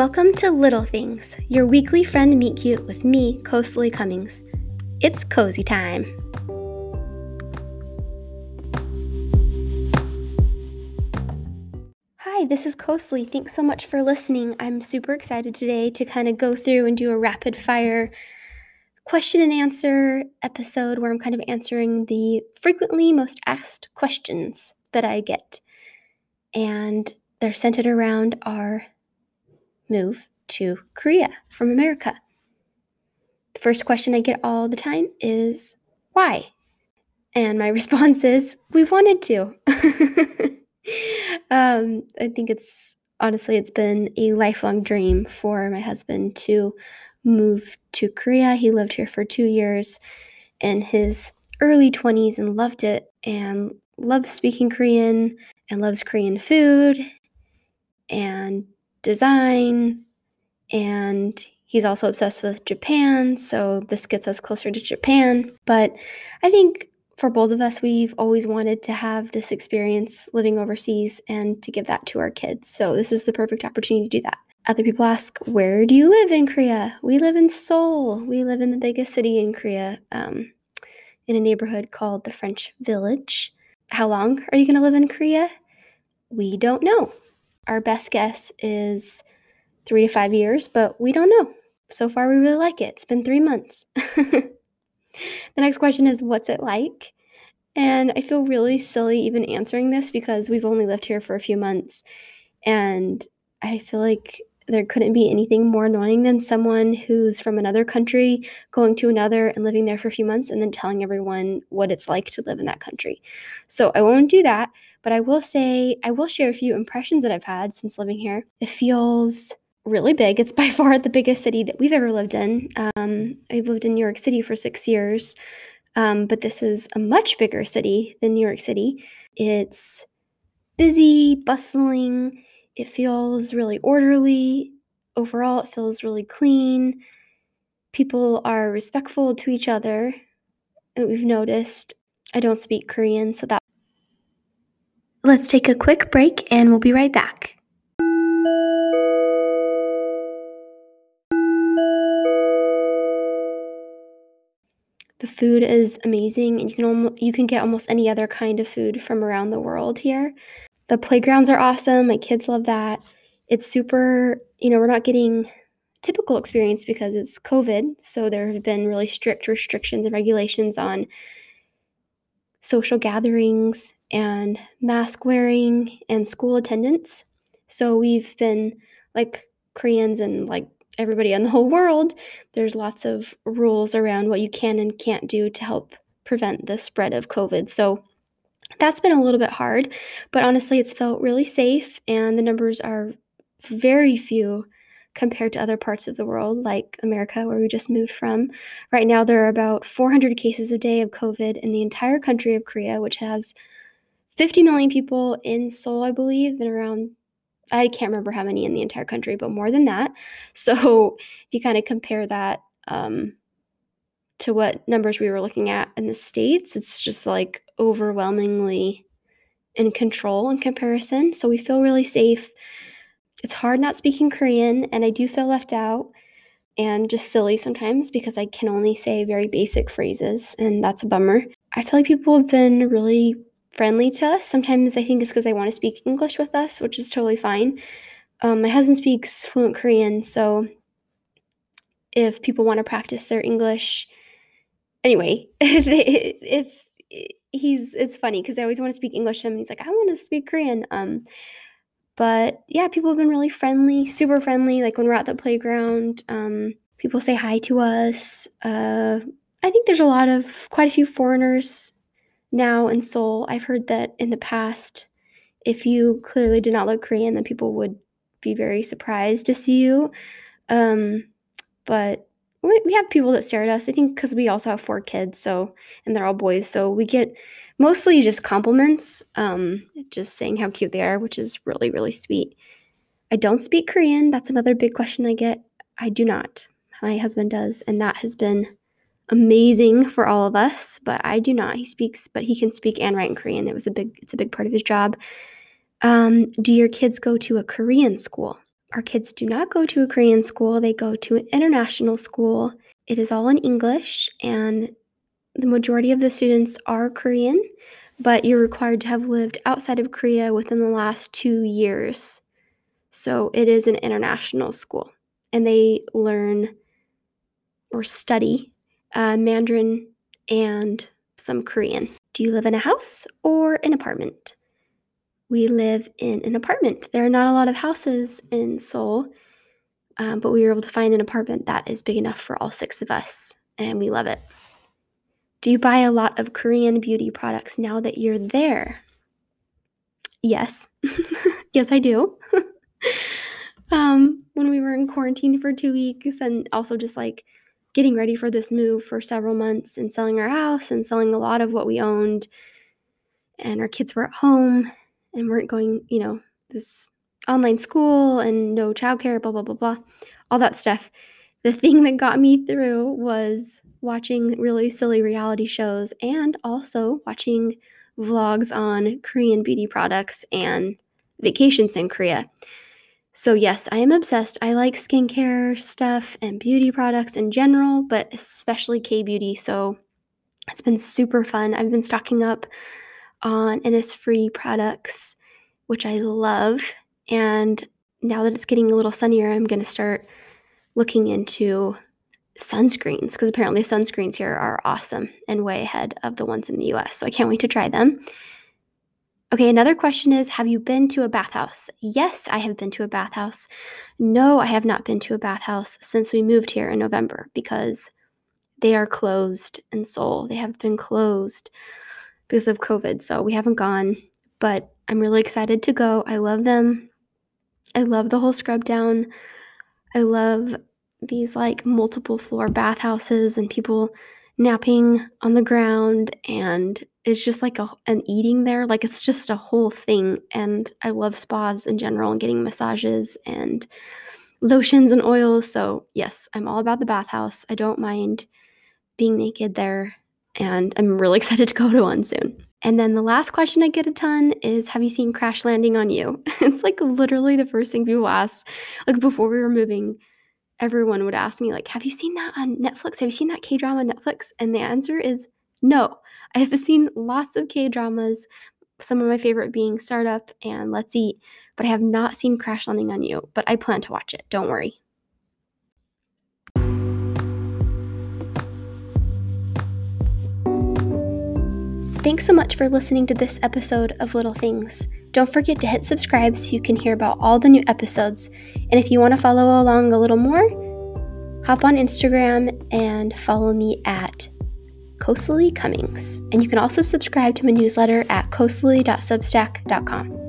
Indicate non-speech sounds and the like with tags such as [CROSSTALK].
Welcome to Little Things, your weekly friend meet cute with me, Coastly Cummings. It's cozy time. Hi, this is Coastly. Thanks so much for listening. I'm super excited today to kind of go through and do a rapid fire question and answer episode where I'm kind of answering the frequently most asked questions that I get. And they're centered around our move to Korea from America. The first question I get all the time is why? And my [LAUGHS] response is we wanted to. [LAUGHS] um, I think it's honestly, it's been a lifelong dream for my husband to move to Korea. He lived here for two years in his early 20s and loved it and loves speaking Korean and loves Korean food and design. And he's also obsessed with Japan. So this gets us closer to Japan. But I think for both of us, we've always wanted to have this experience living overseas and to give that to our kids. So this was the perfect opportunity to do that. Other people ask, Where do you live in Korea? We live in Seoul. We live in the biggest city in Korea, um, in a neighborhood called the French Village. How long are you going to live in Korea? We don't know. Our best guess is three to five years, but we don't know. So far, we really like it. It's been three months. [LAUGHS] the next question is, What's it like? And I feel really silly even answering this because we've only lived here for a few months. And I feel like there couldn't be anything more annoying than someone who's from another country going to another and living there for a few months and then telling everyone what it's like to live in that country. So I won't do that, but I will say I will share a few impressions that I've had since living here. It feels really big. It's [LAUGHS] by far the biggest city that we've ever lived in. Um, I've lived in New York City for six years, um, but this is a much bigger city than New York City. It's busy, bustling it feels really orderly. Overall, it feels really clean. People are respectful to each other. We've noticed I don't speak Korean, so that. Let's take a quick break and we'll be right back. The food is amazing, and you can almost, you can get almost any other kind of food from around the world here. The playgrounds are awesome. My kids love that. It's super, you know, we're not getting typical experience because it's COVID. So there have been really strict restrictions and regulations on social gatherings and mask wearing and school attendance. So we've been like Koreans and like everybody in the [LAUGHS] whole world, there's lots of rules around what you can and can't do to help prevent the spread of COVID. So that's been a little bit hard, but honestly, it's felt really safe, and the numbers are very few compared to other parts of the world, like America, where we just moved from. Right now, there are about 400 cases a day of COVID in the entire country of Korea, which has 50 million people in Seoul, I believe, and around I can't remember how many in the entire country, but more than that. [LAUGHS] So if you kind of compare that um, to what numbers we were looking at in the States, it's just like overwhelmingly in control in comparison. So we feel really safe. It's hard not speaking Korean, and I do feel left out and just silly sometimes because I can only say very basic phrases, and that's a bummer. I feel like people have been really friendly to us. Sometimes I think it's because they want to speak English with us, which is totally fine. Um, my husband speaks fluent Korean, so if people want to practice their English, anyway, [LAUGHS] if, he's it's funny because I always want to speak English to him and he's like, I want to speak Korean. Um but yeah, people have been really friendly, super friendly. Like when we're at the playground, um, people say hi to us. Uh, I think there's a lot of quite a few foreigners now in Seoul. I've heard that in the past, if you clearly did not look Korean, then people would be very surprised to see you. Um, but we have people that stare at us. I think because we also have four kids, so and they're all boys, so we get mostly just compliments, um, just saying how cute they are, which is really really sweet. I don't speak Korean. That's another big question I get. I do not. My husband does, and that has been amazing for all of us. But I do not. He speaks, but he can speak and write in Korean. It was a big. It's a big part of his job. Um, do your kids go to a Korean school? Our kids do not go to a Korean school, they go to an international school. It is all in English, and the majority of the students are Korean, but you're required to have lived outside of Korea within the last two years. So it is an international school, and they learn or study uh, Mandarin and some Korean. Do you live in a house or an apartment? We live in an apartment. There are not a lot of houses in Seoul, um, but we were able to find an apartment that is big enough for all six of us, and we love it. Do you buy a lot of Korean beauty products now that you're there? Yes. [LAUGHS] yes, I do. [LAUGHS] um, when we were in quarantine for two weeks, and also just like getting ready for this move for several months and selling our house and selling a lot of what we owned, and our kids were at home and weren't going, you know, this online school and no childcare, blah, blah, blah, blah, all that stuff. The thing that got me through was watching really silly reality shows and also watching vlogs on Korean beauty products and vacations in Korea. So, yes, I am obsessed. I like skincare stuff and beauty products in general, but especially K beauty. So, it's been super fun. I've been stocking up on Innisfree products, which I love. And now that it's getting a little sunnier, I'm going to start looking into sunscreens because apparently sunscreens here are awesome and way ahead of the ones in the US. So I can't wait to try them. Okay, another question is Have you been to a bathhouse? Yes, I have been to a bathhouse. No, I have not been to a bathhouse since we moved here in November because they are closed in Seoul. They have been closed because of COVID. So we haven't gone, but I'm really excited to go. I love them. I love the whole scrub down. I love these like multiple floor bathhouses and people napping on the ground and it's just like a, an eating there like it's just a whole thing and i love spas in general and getting massages and lotions and oils so yes i'm all about the bathhouse i don't mind being naked there and I'm really [LAUGHS] excited to go to one soon. And then the last question I get a ton is Have you seen Crash Landing on You? [LAUGHS] it's like literally the first thing people ask. Like before we were moving, everyone would ask me, like, have you seen that on Netflix? Have you seen that K drama on Netflix? And the answer is no. I have [LAUGHS] seen lots of K dramas, some of my favorite being Startup and Let's Eat, but I have not seen Crash Landing on You. But I plan to watch it. Don't worry. Thanks so much for listening to this episode of Little Things. Don't forget to hit subscribe so you can hear about all the new episodes. And if you want to follow along a little more, hop on Instagram and follow me at Coastally Cummings. And you can also subscribe to my newsletter at coastally.substack.com.